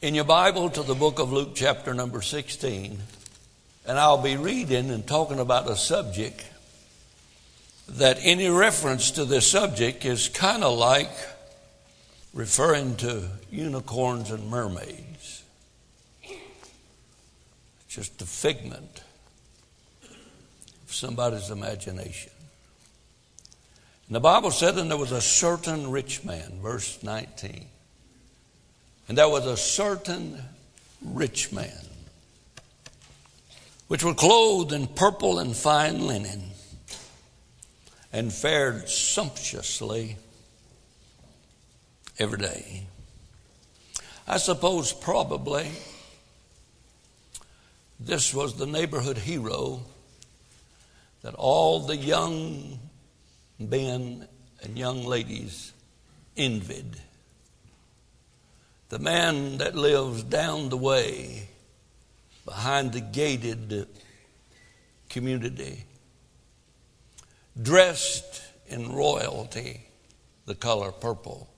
in your Bible to the book of Luke, chapter number 16, and I'll be reading and talking about a subject that any reference to this subject is kind of like referring to unicorns and mermaids. Just a figment of somebody's imagination. And the Bible said, and there was a certain rich man, verse 19. And there was a certain rich man, which were clothed in purple and fine linen, and fared sumptuously every day. I suppose probably this was the neighborhood hero that all the young men and young ladies envied the man that lives down the way behind the gated community, dressed in royalty, the color purple,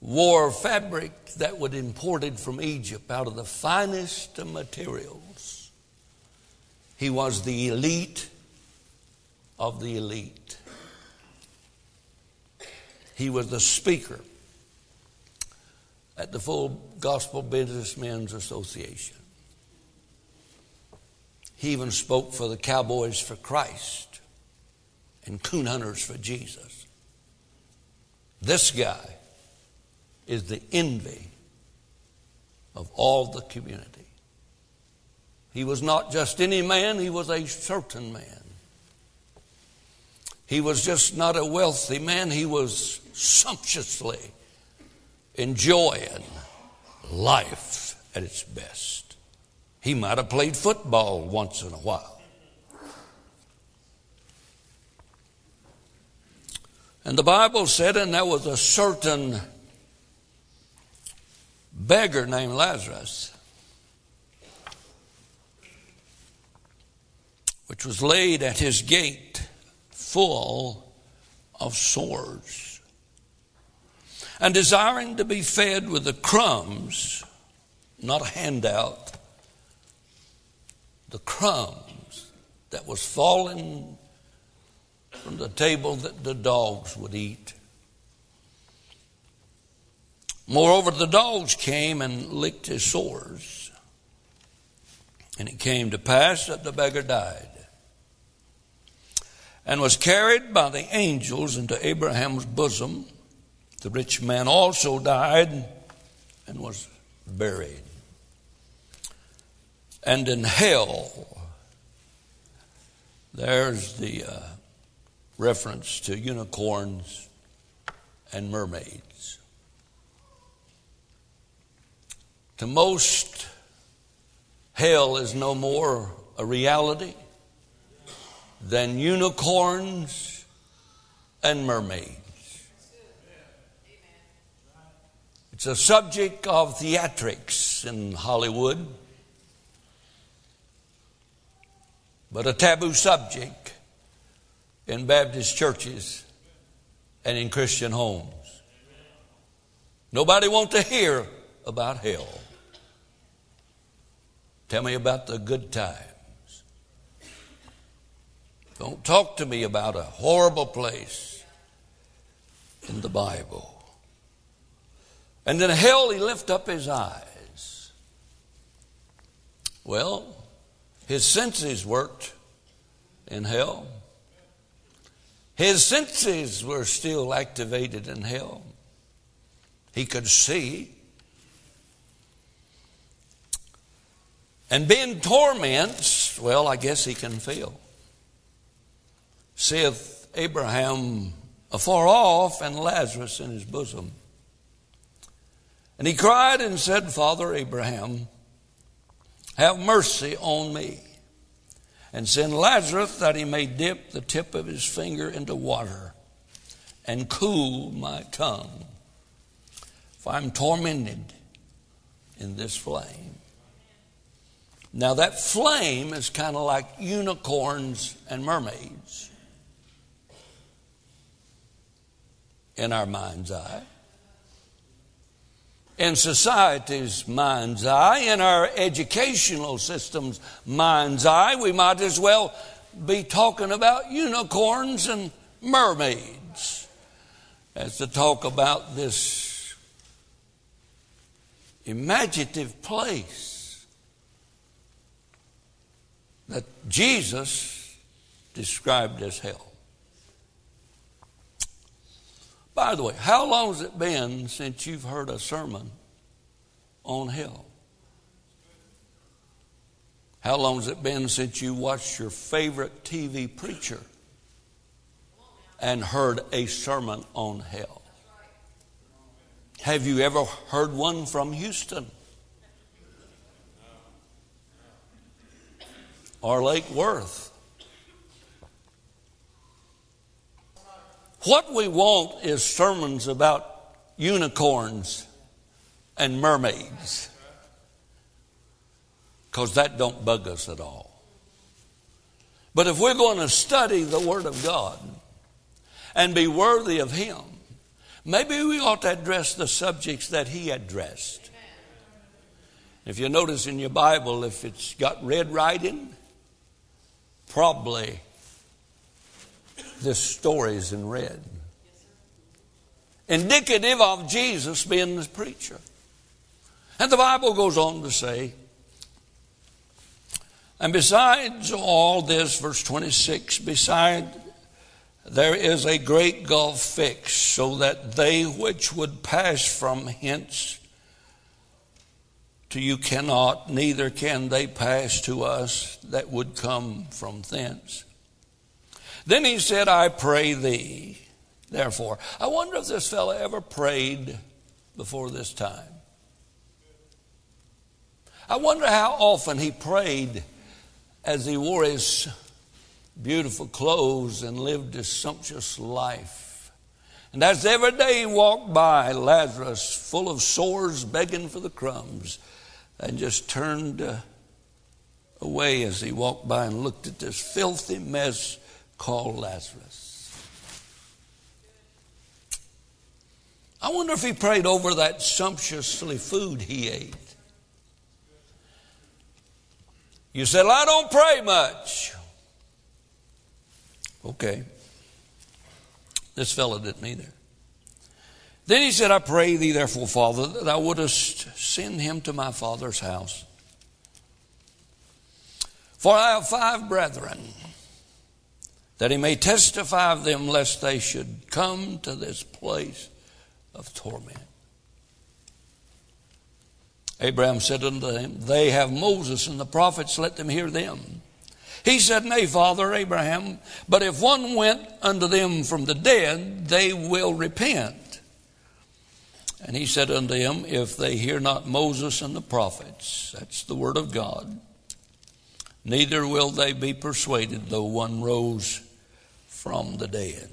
wore fabric that was imported from Egypt out of the finest materials. He was the elite of the elite. He was the speaker at the Full Gospel Businessmen's Association. He even spoke for the Cowboys for Christ and coon hunters for Jesus. This guy is the envy of all the community. He was not just any man, he was a certain man. He was just not a wealthy man, he was sumptuously enjoying life at its best. He might have played football once in a while. And the Bible said, and there was a certain beggar named Lazarus, which was laid at his gate full of sores and desiring to be fed with the crumbs, not a handout, the crumbs that was falling from the table that the dogs would eat. Moreover, the dogs came and licked his sores. And it came to pass that the beggar died and was carried by the angels into Abraham's bosom. The rich man also died and was buried. And in hell, there's the uh, reference to unicorns and mermaids. To most, hell is no more a reality than unicorns and mermaids. It's a subject of theatrics in Hollywood, but a taboo subject in Baptist churches and in Christian homes. Nobody wants to hear about hell. Tell me about the good times. Don't talk to me about a horrible place in the Bible. And in hell, he lift up his eyes. Well, his senses worked in hell. His senses were still activated in hell. He could see. And being torments, well, I guess he can feel. Saith Abraham afar off and Lazarus in his bosom. And he cried and said, Father Abraham, have mercy on me, and send Lazarus that he may dip the tip of his finger into water and cool my tongue, for I'm tormented in this flame. Now, that flame is kind of like unicorns and mermaids in our mind's eye. In society's mind's eye, in our educational system's mind's eye, we might as well be talking about unicorns and mermaids as to talk about this imaginative place that Jesus described as hell. By the way, how long has it been since you've heard a sermon on hell? How long has it been since you watched your favorite TV preacher and heard a sermon on hell? Have you ever heard one from Houston? Or Lake Worth? What we want is sermons about unicorns and mermaids. Because that don't bug us at all. But if we're going to study the Word of God and be worthy of Him, maybe we ought to address the subjects that He addressed. If you notice in your Bible, if it's got red writing, probably this story is in red. Indicative of Jesus being the preacher. And the Bible goes on to say, and besides all this, verse 26, beside there is a great gulf fixed, so that they which would pass from hence to you cannot, neither can they pass to us that would come from thence. Then he said, I pray thee, therefore. I wonder if this fellow ever prayed before this time. I wonder how often he prayed as he wore his beautiful clothes and lived his sumptuous life. And as every day he walked by, Lazarus, full of sores, begging for the crumbs, and just turned away as he walked by and looked at this filthy mess called Lazarus. I wonder if he prayed over that sumptuously food he ate. You said, well, I don't pray much. Okay. This fellow didn't either. Then he said, I pray thee, therefore, Father, that thou wouldest send him to my father's house. For I have five brethren that he may testify of them, lest they should come to this place of torment. Abraham said unto them, They have Moses and the prophets, let them hear them. He said, Nay, Father Abraham, but if one went unto them from the dead, they will repent. And he said unto him, If they hear not Moses and the prophets, that's the word of God, neither will they be persuaded, though one rose from the dead.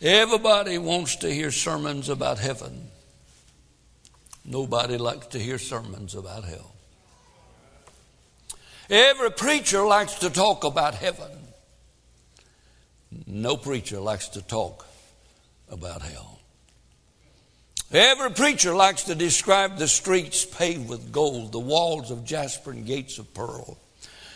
Everybody wants to hear sermons about heaven. Nobody likes to hear sermons about hell. Every preacher likes to talk about heaven. No preacher likes to talk about hell. Every preacher likes to describe the streets paved with gold, the walls of jasper and gates of pearl.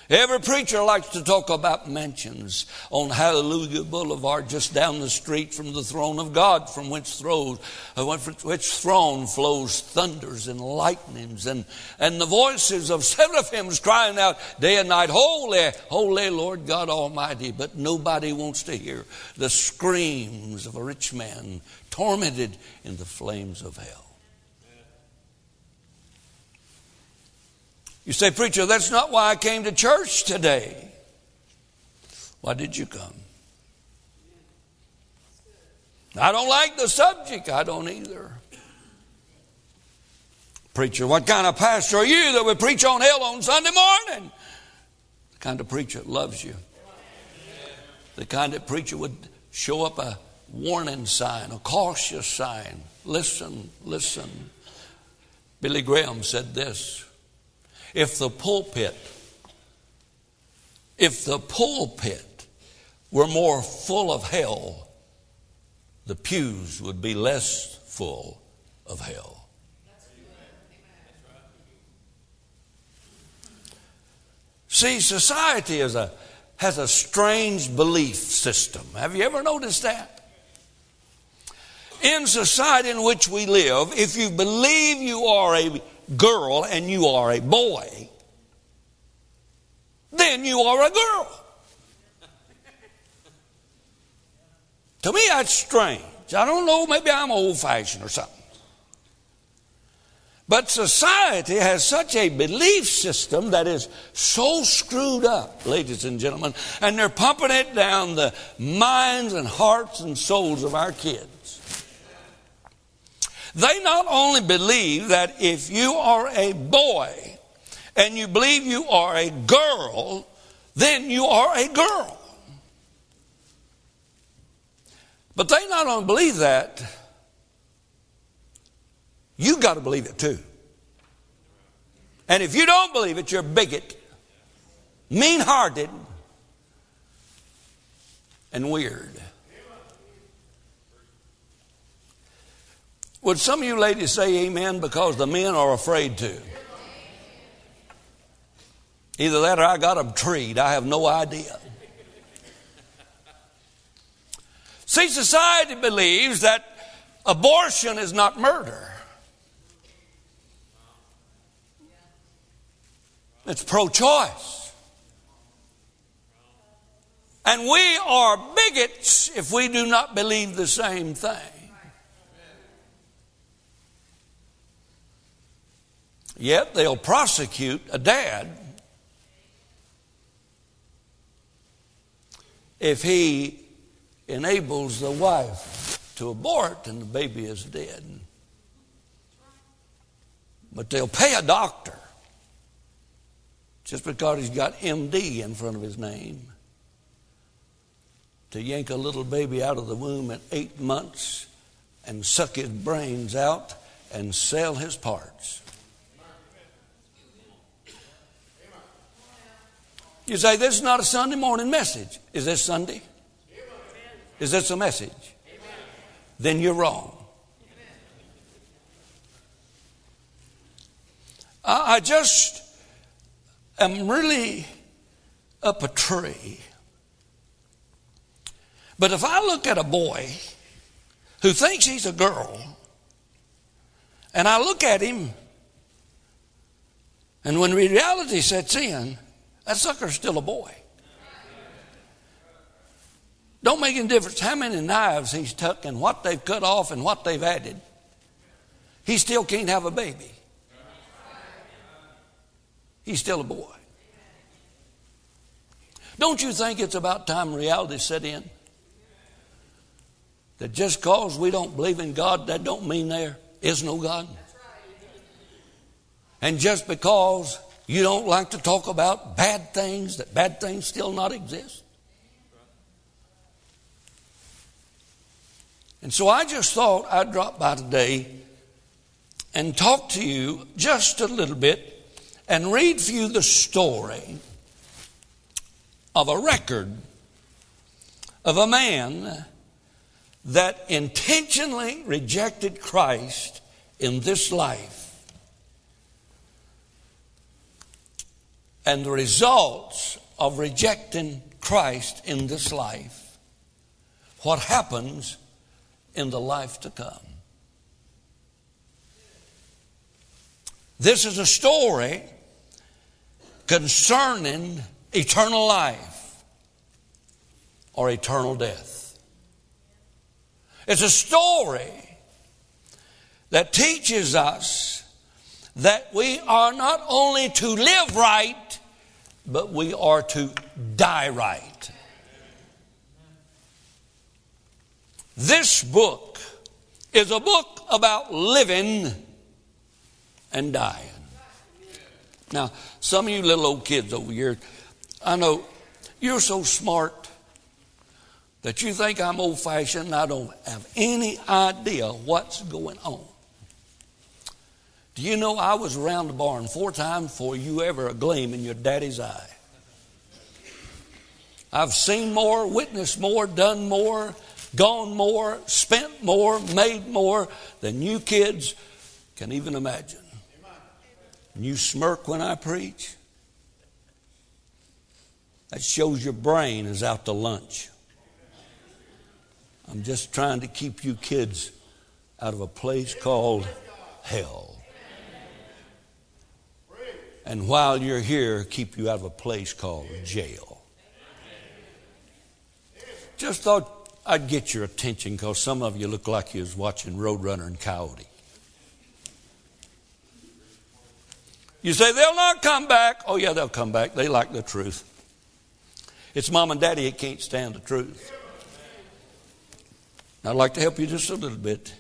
Every preacher likes to talk about mansions on Hallelujah Boulevard, just down the street from the throne of God, from which, throws, uh, which throne flows thunders and lightnings, and, and the voices of seraphims crying out day and night, Holy, holy Lord God Almighty. But nobody wants to hear the screams of a rich man tormented in the flames of hell. You say, Preacher, that's not why I came to church today. Why did you come? I don't like the subject. I don't either. Preacher, what kind of pastor are you that would preach on hell on Sunday morning? The kind of preacher that loves you. The kind of preacher would show up a warning sign, a cautious sign. Listen, listen. Billy Graham said this if the pulpit, if the pulpit were more full of hell, the pews would be less full of hell. See, society is a, has a strange belief system. Have you ever noticed that? In society in which we live, if you believe you are a girl and you are a boy, then you are a girl. To me, that's strange. I don't know, maybe I'm old fashioned or something. But society has such a belief system that is so screwed up, ladies and gentlemen, and they're pumping it down the minds and hearts and souls of our kids. They not only believe that if you are a boy and you believe you are a girl, then you are a girl. But they not only believe that, you got to believe it too. And if you don't believe it, you're a bigot, mean hearted, and weird. Would some of you ladies say amen because the men are afraid to? Either that or I got them treed. I have no idea. See, society believes that abortion is not murder. It's pro choice. And we are bigots if we do not believe the same thing. Yet they'll prosecute a dad if he enables the wife to abort and the baby is dead. But they'll pay a doctor just because he's got MD in front of his name to yank a little baby out of the womb at eight months and suck his brains out and sell his parts. You say, This is not a Sunday morning message. Is this Sunday? Is this a message? Then you're wrong. I just am really up a tree. But if I look at a boy who thinks he's a girl, and I look at him, and when reality sets in, that sucker's still a boy. Don't make any difference how many knives he's took and what they've cut off and what they've added. He still can't have a baby. He's still a boy. Don't you think it's about time reality set in? That just because we don't believe in God, that don't mean there is no God. And just because you don't like to talk about bad things, that bad things still not exist. And so I just thought I'd drop by today and talk to you just a little bit and read for you the story of a record of a man that intentionally rejected Christ in this life. And the results of rejecting Christ in this life. What happens in the life to come. This is a story concerning eternal life or eternal death. It's a story that teaches us that we are not only to live right, but we are to die right. This book is a book about living and dying. Now, some of you little old kids over here, I know you're so smart that you think I'm old fashioned and I don't have any idea what's going on. Do you know I was around the barn four times before you ever a gleam in your daddy's eye? I've seen more, witnessed more, done more gone more, spent more, made more than you kids can even imagine. And you smirk when I preach? That shows your brain is out to lunch. I'm just trying to keep you kids out of a place called hell. And while you're here, keep you out of a place called jail. Just thought I'd get your attention because some of you look like you was watching Roadrunner and Coyote. You say they'll not come back. Oh yeah, they'll come back. They like the truth. It's mom and daddy that can't stand the truth. I'd like to help you just a little bit.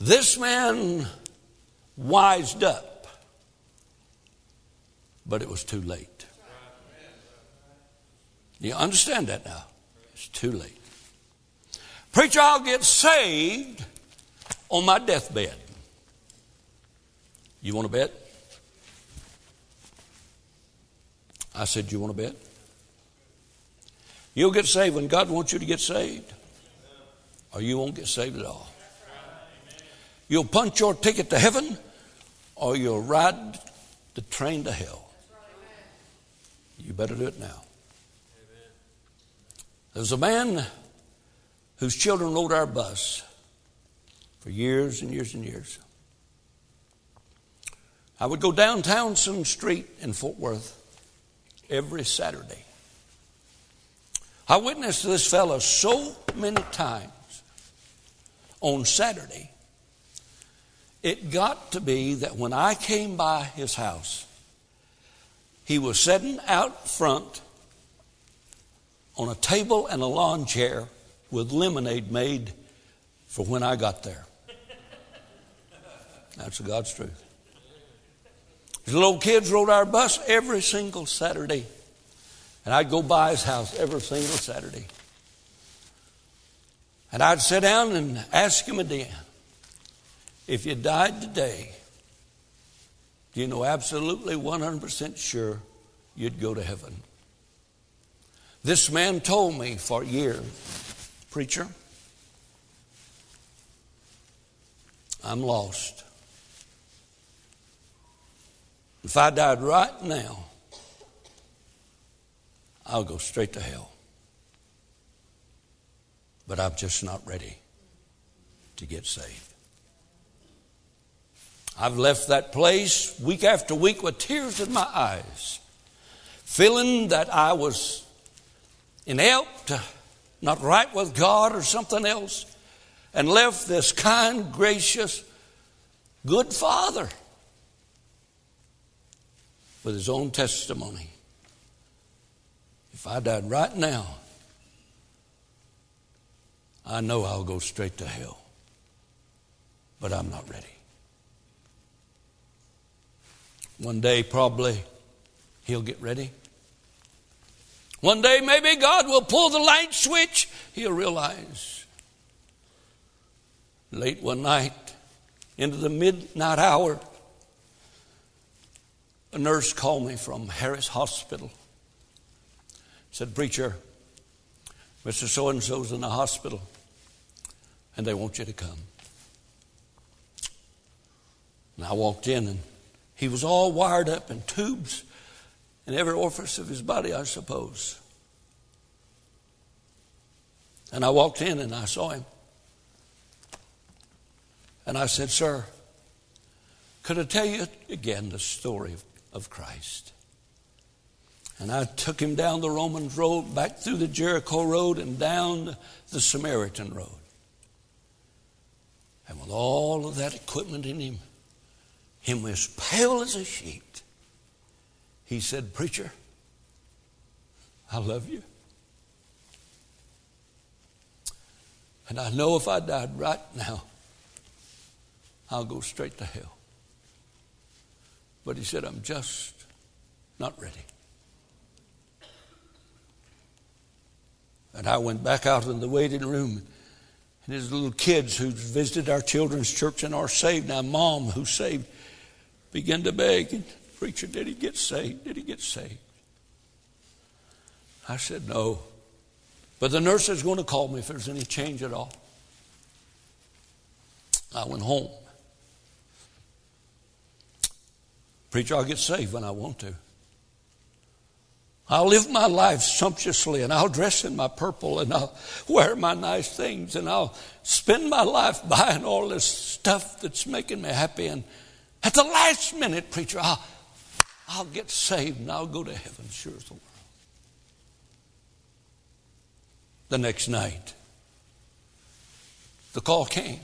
This man wised up, but it was too late. You understand that now? It's too late. Preacher, I'll get saved on my deathbed. You want to bet? I said, You want to bet? You'll get saved when God wants you to get saved, or you won't get saved at all. You'll punch your ticket to heaven, or you'll ride the train to hell. You better do it now. There's a man whose children rode our bus for years and years and years. I would go downtown some street in Fort Worth every Saturday. I witnessed this fellow so many times on Saturday. It got to be that when I came by his house, he was sitting out front on a table and a lawn chair with lemonade made for when I got there. That's God's truth. His little kids rode our bus every single Saturday. And I'd go by his house every single Saturday. And I'd sit down and ask him again if you died today, do you know absolutely 100% sure you'd go to heaven? This man told me for years, preacher, I'm lost. If I died right now, I'll go straight to hell. But I'm just not ready to get saved. I've left that place week after week with tears in my eyes, feeling that I was inept, not right with God or something else, and left this kind, gracious, good Father with his own testimony. If I died right now, I know I'll go straight to hell. But I'm not ready. One day, probably, he'll get ready. One day, maybe God will pull the light switch. He'll realize. Late one night, into the midnight hour, a nurse called me from Harris Hospital. Said, Preacher, Mr. So and so's in the hospital, and they want you to come. And I walked in, and he was all wired up in tubes in every orifice of his body, I suppose. And I walked in and I saw him. And I said, Sir, could I tell you again the story of Christ. And I took him down the Roman road, back through the Jericho road, and down the Samaritan road. And with all of that equipment in him, him as pale as a sheet, he said, Preacher, I love you. And I know if I died right now, I'll go straight to hell. But he said, I'm just not ready. And I went back out in the waiting room, and his little kids who visited our children's church and are saved now, mom who's saved, began to beg, and preacher, did he get saved? Did he get saved? I said, no, But the nurse is going to call me if there's any change at all. I went home. Preacher, I'll get saved when I want to. I'll live my life sumptuously and I'll dress in my purple and I'll wear my nice things and I'll spend my life buying all this stuff that's making me happy. And at the last minute, preacher, I'll, I'll get saved and I'll go to heaven, sure as the world. The next night, the call came.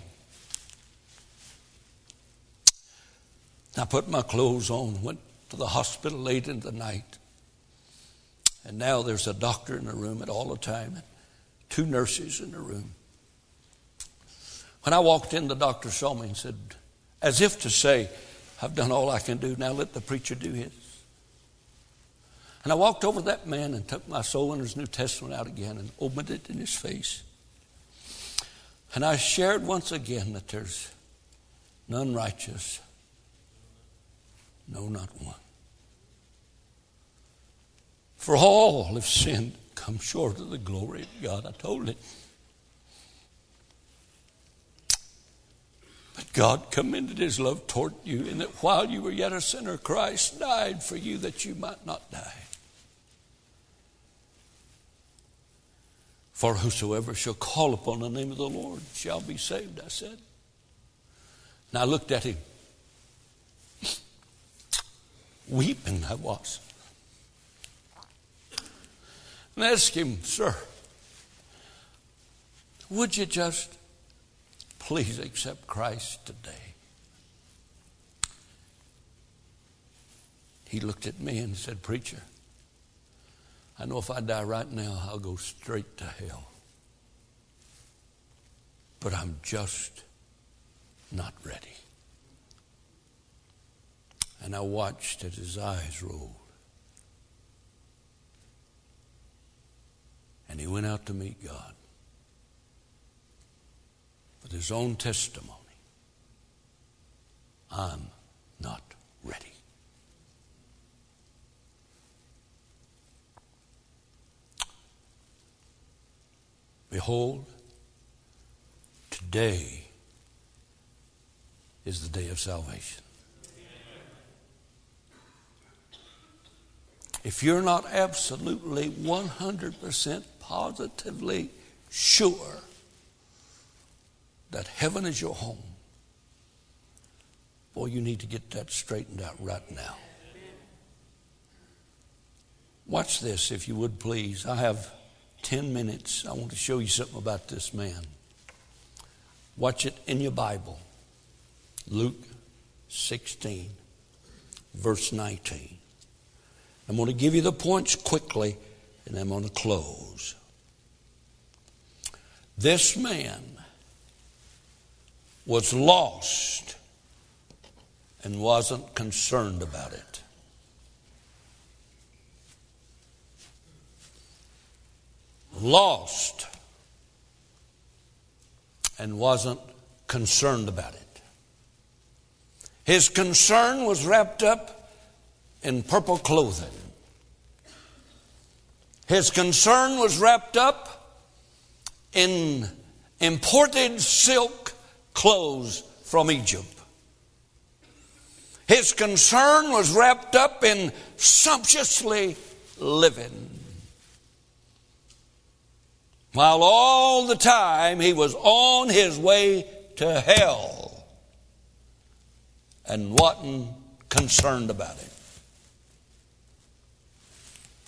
I put my clothes on, went to the hospital late in the night. And now there's a doctor in the room at all the time, and two nurses in the room. When I walked in, the doctor saw me and said, as if to say, I've done all I can do, now let the preacher do his. And I walked over that man and took my soul in his New Testament out again and opened it in his face. And I shared once again that there's none righteous, no, not one. For all have sinned, come short of the glory of God. I told it. But God commended his love toward you in that while you were yet a sinner, Christ died for you that you might not die. For whosoever shall call upon the name of the Lord shall be saved, I said. And I looked at him. Weeping I was and ask him, Sir, would you just please accept Christ today? He looked at me and said, Preacher, I know if I die right now, I'll go straight to hell. But I'm just not ready. And I watched as his eyes rolled. And he went out to meet God with his own testimony I'm not ready. Behold, today is the day of salvation. If you're not absolutely 100% positively sure that heaven is your home, boy, you need to get that straightened out right now. Watch this, if you would please. I have 10 minutes. I want to show you something about this man. Watch it in your Bible. Luke 16, verse 19. I'm going to give you the points quickly, and I'm going to close. This man was lost and wasn't concerned about it. Lost and wasn't concerned about it. His concern was wrapped up in purple clothing. His concern was wrapped up in imported silk clothes from Egypt. His concern was wrapped up in sumptuously living. While all the time he was on his way to hell and wasn't concerned about it.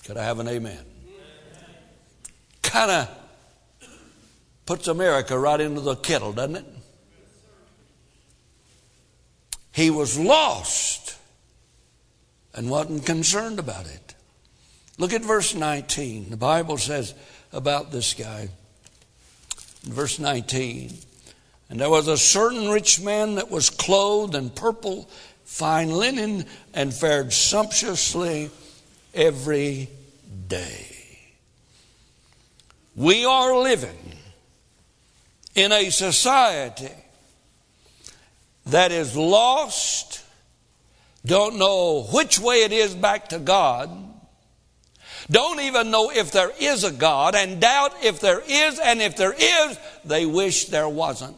Could I have an amen? Kind of puts America right into the kettle, doesn't it? He was lost and wasn't concerned about it. Look at verse 19. The Bible says about this guy, verse 19, and there was a certain rich man that was clothed in purple, fine linen, and fared sumptuously every day. We are living in a society that is lost, don't know which way it is back to God, don't even know if there is a God, and doubt if there is, and if there is, they wish there wasn't.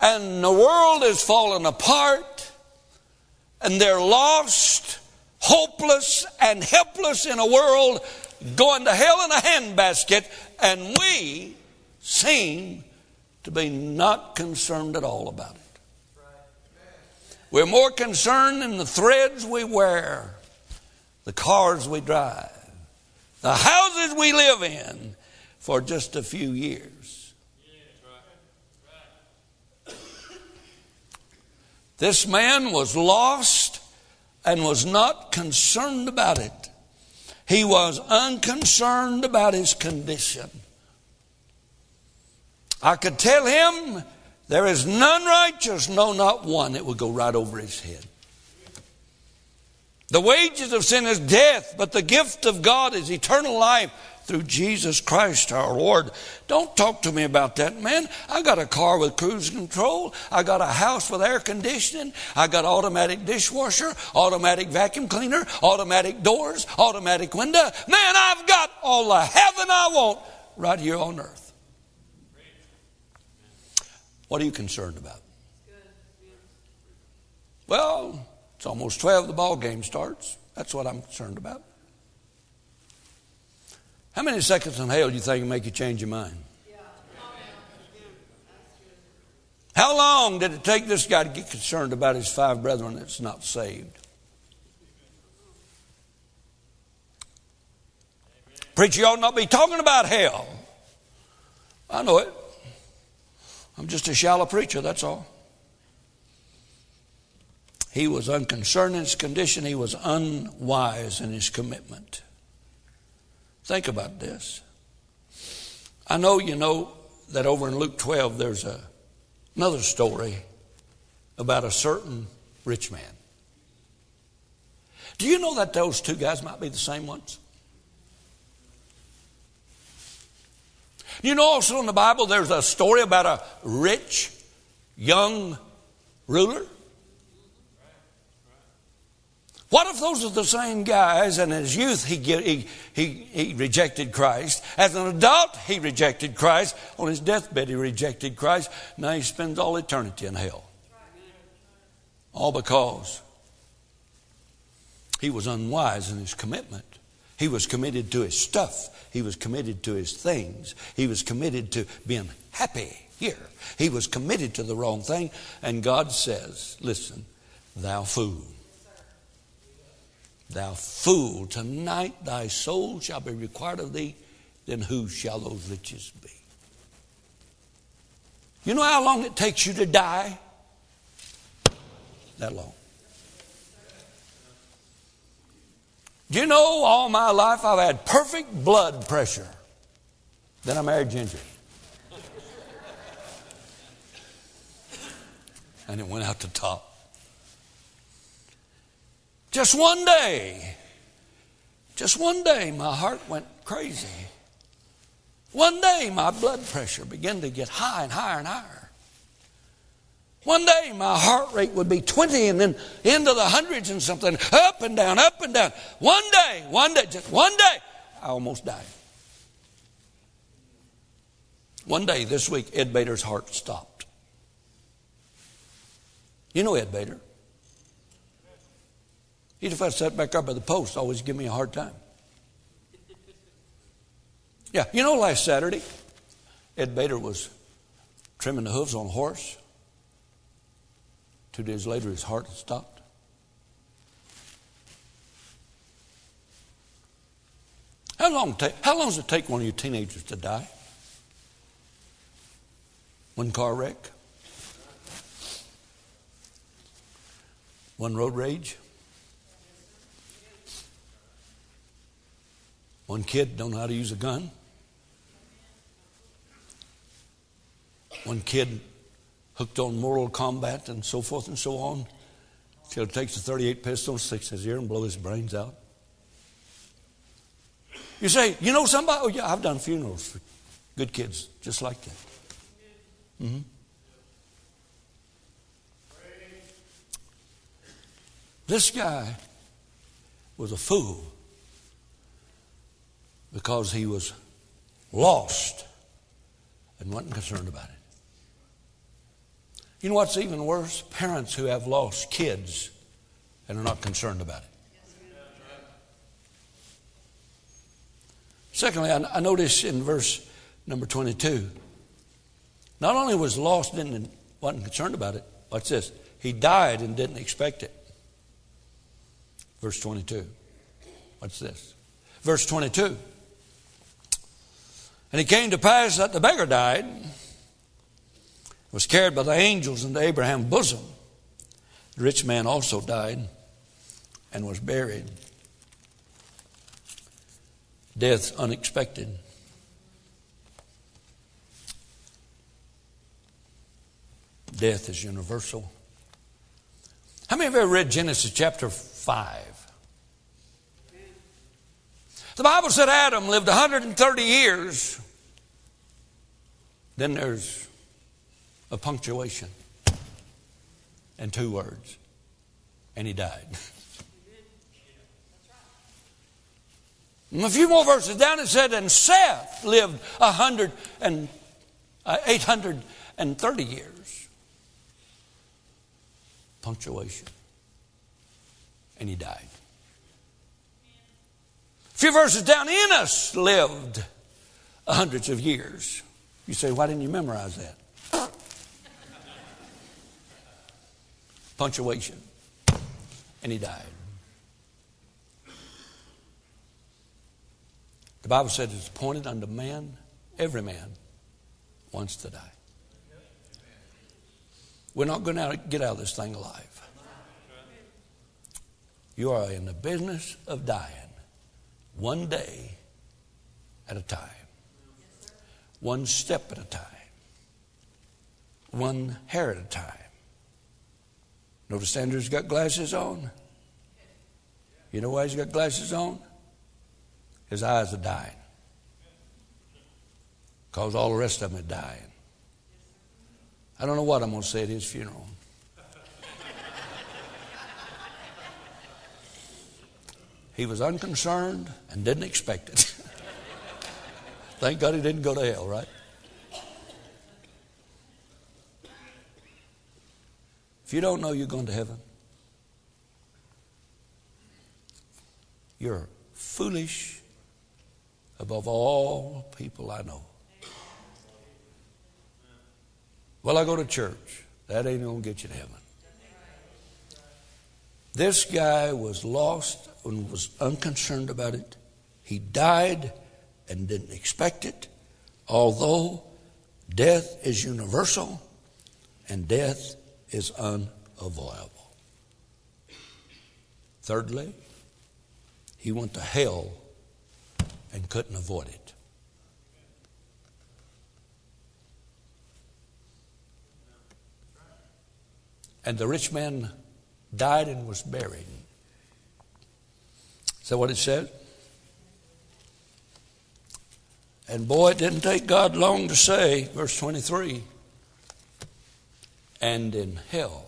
And the world is falling apart, and they're lost, hopeless, and helpless in a world going to hell in a handbasket, and we seem to be not concerned at all about it. We're more concerned in the threads we wear, the cars we drive, the houses we live in for just a few years. This man was lost and was not concerned about it. He was unconcerned about his condition. I could tell him there is none righteous, no, not one. It would go right over his head. The wages of sin is death, but the gift of God is eternal life through Jesus Christ our Lord. Don't talk to me about that, man. I got a car with cruise control. I got a house with air conditioning. I got automatic dishwasher, automatic vacuum cleaner, automatic doors, automatic window. Man, I've got all the heaven I want right here on earth. What are you concerned about? Well, it's almost 12, the ball game starts. That's what I'm concerned about. How many seconds in hell do you think will make you change your mind? How long did it take this guy to get concerned about his five brethren that's not saved? Preacher, you ought not be talking about hell. I know it. I'm just a shallow preacher, that's all. He was unconcerned in his condition, he was unwise in his commitment. Think about this. I know you know that over in Luke 12 there's a, another story about a certain rich man. Do you know that those two guys might be the same ones? You know also in the Bible there's a story about a rich young ruler what if those are the same guys and his youth he, he, he, he rejected Christ? As an adult, he rejected Christ. On his deathbed, he rejected Christ. Now he spends all eternity in hell. All because he was unwise in his commitment. He was committed to his stuff. He was committed to his things. He was committed to being happy here. He was committed to the wrong thing. And God says, Listen, thou fool. Thou fool, tonight thy soul shall be required of thee, then whose shall those riches be? You know how long it takes you to die? That long. Do you know all my life I've had perfect blood pressure? Then I married Ginger. and it went out the top. Just one day, just one day, my heart went crazy. One day, my blood pressure began to get high and higher and higher. One day, my heart rate would be 20 and then into the hundreds and something, up and down, up and down. One day, one day, just one day, I almost died. One day this week, Ed Bader's heart stopped. You know Ed Bader. He'd have sat back up by the post, always give me a hard time. Yeah, you know, last Saturday, Ed Bader was trimming the hooves on a horse. Two days later, his heart stopped. How long, ta- how long does it take one of you teenagers to die? One car wreck? One road rage? One kid don't know how to use a gun. One kid hooked on Mortal Kombat and so forth and so on. till it takes a 38 pistol, sticks his ear, and blow his brains out. You say, you know somebody? Oh, yeah, I've done funerals for good kids just like that. Mm-hmm. This guy was a fool because he was lost and wasn't concerned about it. You know what's even worse? Parents who have lost kids and are not concerned about it. Secondly, I notice in verse number 22, not only was lost and wasn't concerned about it, watch this, he died and didn't expect it. Verse 22. What's this? Verse 22. And it came to pass that the beggar died, was carried by the angels into Abraham's bosom. The rich man also died and was buried. Death unexpected. Death is universal. How many of you ever read Genesis chapter 5? The Bible said Adam lived 130 years. Then there's a punctuation and two words, and he died. A few more verses down, it said, and Seth lived a hundred and uh, eight hundred and thirty years. Punctuation, and he died. A few verses down, Enos lived hundreds of years. You say, why didn't you memorize that? Punctuation. And he died. The Bible says it's appointed unto man, every man wants to die. We're not going to get out of this thing alive. You are in the business of dying one day at a time, one step at a time, one hair at a time. Notice Andrew's got glasses on. You know why he's got glasses on? His eyes are dying. Because all the rest of them are dying. I don't know what I'm going to say at his funeral. He was unconcerned and didn't expect it. Thank God he didn't go to hell, right? If you don't know you're going to heaven, you're foolish above all people I know. Well, I go to church. That ain't going to get you to heaven. This guy was lost and was unconcerned about it. He died and didn't expect it, although death is universal and death is unavoidable. Thirdly, he went to hell and couldn't avoid it. And the rich man died and was buried. Is that what it said? And boy, it didn't take God long to say, verse 23, and in hell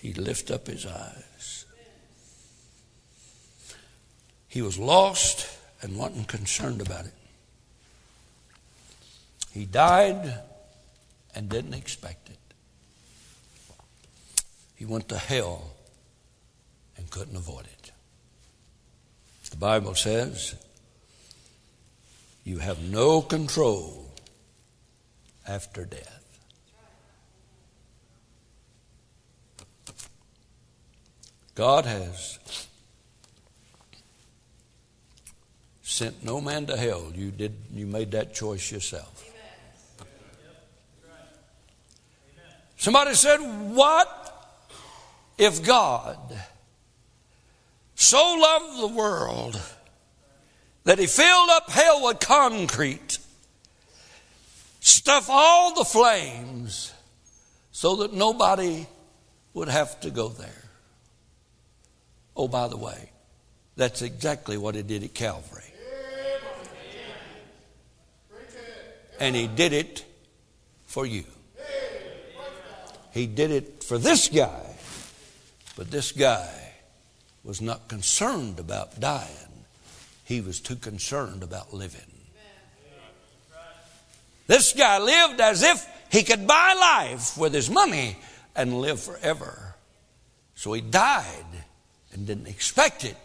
he lift up his eyes. He was lost and wasn't concerned about it. He died and didn't expect it. He went to hell and couldn't avoid it. The Bible says you have no control after death. God has sent no man to hell. You did you made that choice yourself. Somebody said, What if God so loved the world that he filled up hell with concrete, stuff all the flames so that nobody would have to go there. Oh, by the way, that's exactly what he did at Calvary. And he did it for you. He did it for this guy but this guy was not concerned about dying, he was too concerned about living. This guy lived as if he could buy life with his money and live forever. So he died and didn't expect it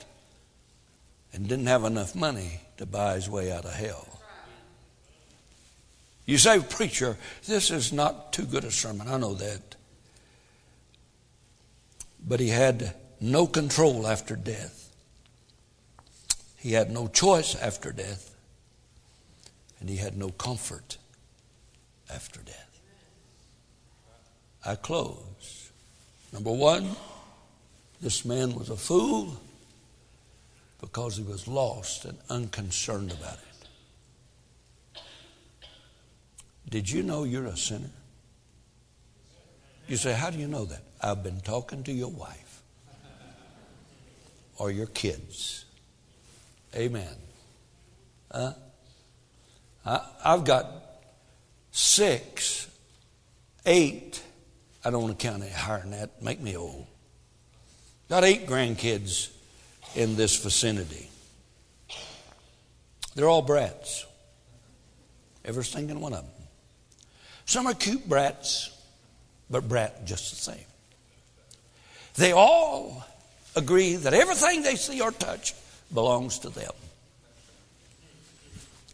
and didn't have enough money to buy his way out of hell. You say, Preacher, this is not too good a sermon. I know that. But he had no control after death. He had no choice after death. And he had no comfort after death. I close. Number one, this man was a fool because he was lost and unconcerned about it. Did you know you're a sinner? You say, How do you know that? I've been talking to your wife or your kids. Amen. Uh, I, I've got six, eight, I don't want to count any higher than that, make me old. Got eight grandkids in this vicinity. They're all brats. Every single one of them. Some are cute brats, but brat just the same. They all agree that everything they see or touch belongs to them.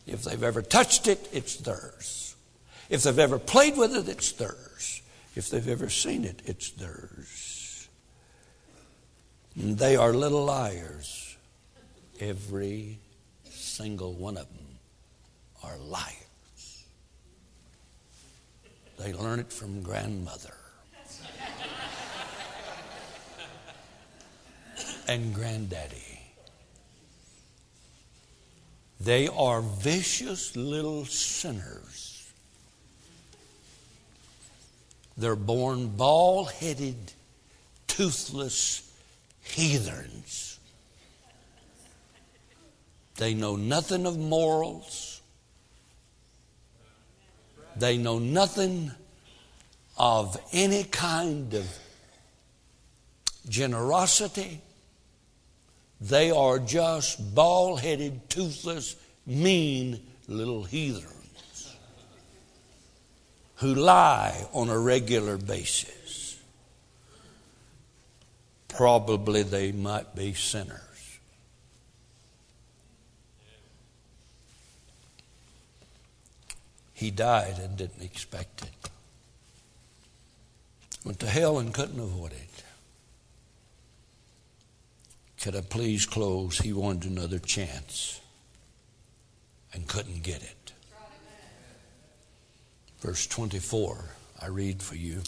If they've ever touched it, it's theirs. If they've ever played with it, it's theirs. If they've ever seen it, it's theirs. They are little liars. Every single one of them are liars. They learn it from grandmother. and granddaddy. They are vicious little sinners. They're born bald headed, toothless heathens. They know nothing of morals. They know nothing of any kind of generosity. They are just bald headed, toothless, mean little heathens who lie on a regular basis. Probably they might be sinners. He died and didn't expect it. Went to hell and couldn't avoid it. Could I please close? He wanted another chance and couldn't get it. Verse 24, I read for you.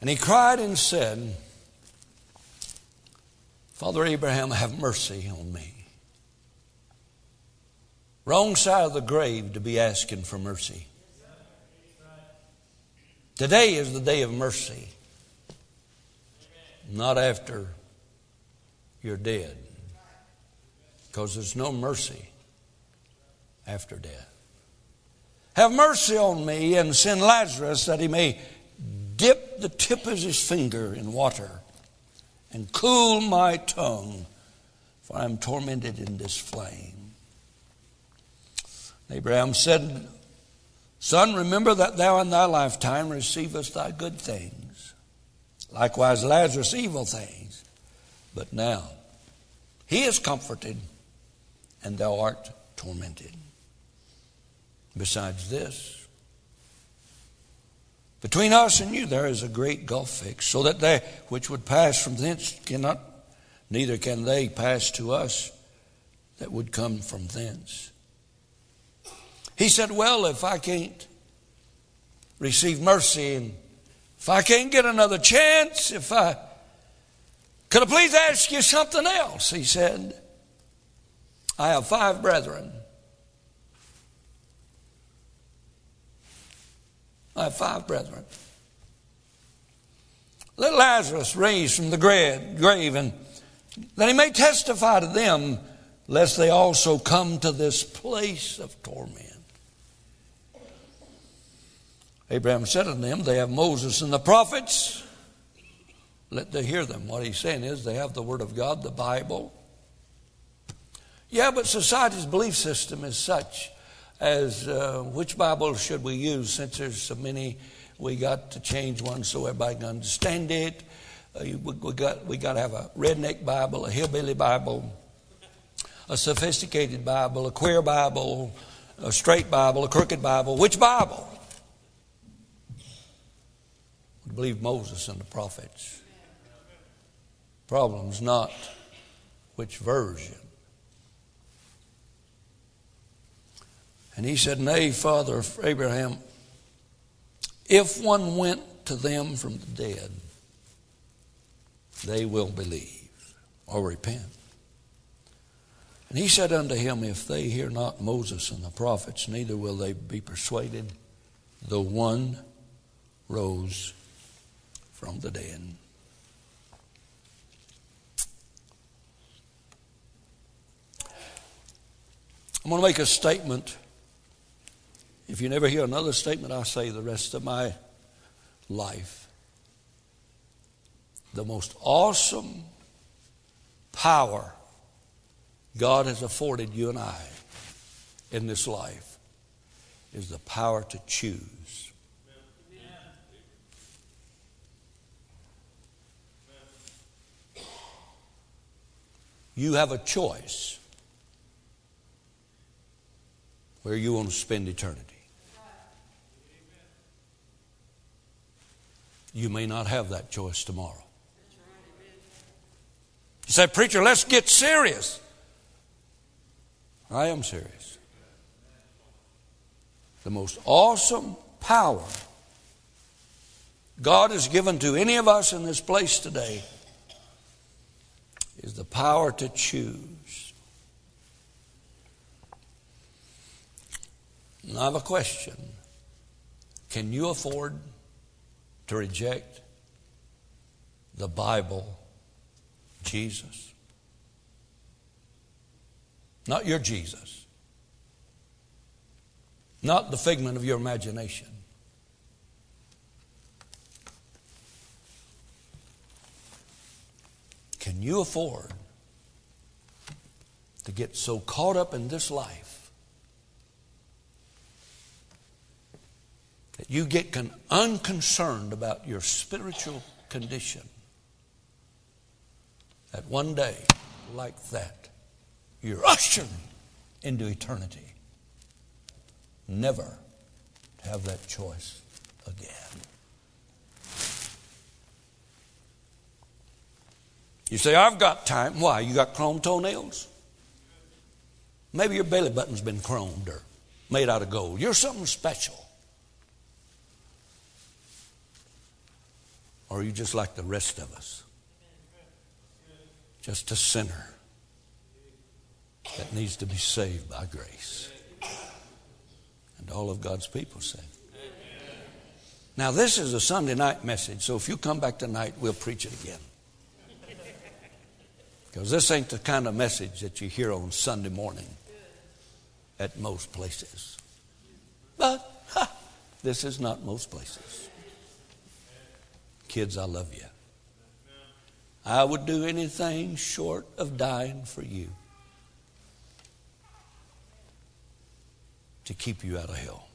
And he cried and said, Father Abraham, have mercy on me. Wrong side of the grave to be asking for mercy. Today is the day of mercy not after you're dead. Because there's no mercy after death. Have mercy on me and send Lazarus that he may dip the tip of his finger in water and cool my tongue, for I am tormented in this flame. Abraham said, Son, remember that thou in thy lifetime receivest thy good things Likewise, Lazarus, evil things. But now, he is comforted, and thou art tormented. Besides this, between us and you there is a great gulf fixed, so that they which would pass from thence cannot, neither can they pass to us that would come from thence. He said, Well, if I can't receive mercy and if I can't get another chance, if I could I please ask you something else? He said, I have five brethren. I have five brethren. Let Lazarus raise from the grave, and that he may testify to them, lest they also come to this place of torment. Abraham said unto them, They have Moses and the prophets. let they hear them. What he's saying is they have the Word of God, the Bible. Yeah, but society's belief system is such as uh, which Bible should we use since there's so many. We got to change one so everybody can understand it. Uh, we, we, got we got to have a redneck Bible, a hillbilly Bible, a sophisticated Bible, a queer Bible, a straight Bible, a crooked Bible. Which Bible? We believe Moses and the prophets. Problem's not which version. And he said, Nay, father Abraham, if one went to them from the dead, they will believe or repent. And he said unto him, If they hear not Moses and the prophets, neither will they be persuaded, though one rose from the dead. I'm going to make a statement. If you never hear another statement, I say the rest of my life. The most awesome power God has afforded you and I in this life is the power to choose. You have a choice where you want to spend eternity. You may not have that choice tomorrow. You say, Preacher, let's get serious. I am serious. The most awesome power God has given to any of us in this place today is the power to choose. And I have a question. Can you afford to reject the Bible, Jesus? Not your Jesus. Not the figment of your imagination. Can you afford to get so caught up in this life that you get con- unconcerned about your spiritual condition? That one day, like that, you're ushered into eternity. Never to have that choice again. You say, I've got time. Why? You got chrome toenails? Maybe your belly button's been chromed or made out of gold. You're something special. Or are you just like the rest of us? Just a sinner that needs to be saved by grace. And all of God's people say. Now, this is a Sunday night message, so if you come back tonight, we'll preach it again. Because this ain't the kind of message that you hear on Sunday morning at most places. But ha, this is not most places. Kids, I love you. I would do anything short of dying for you. to keep you out of hell.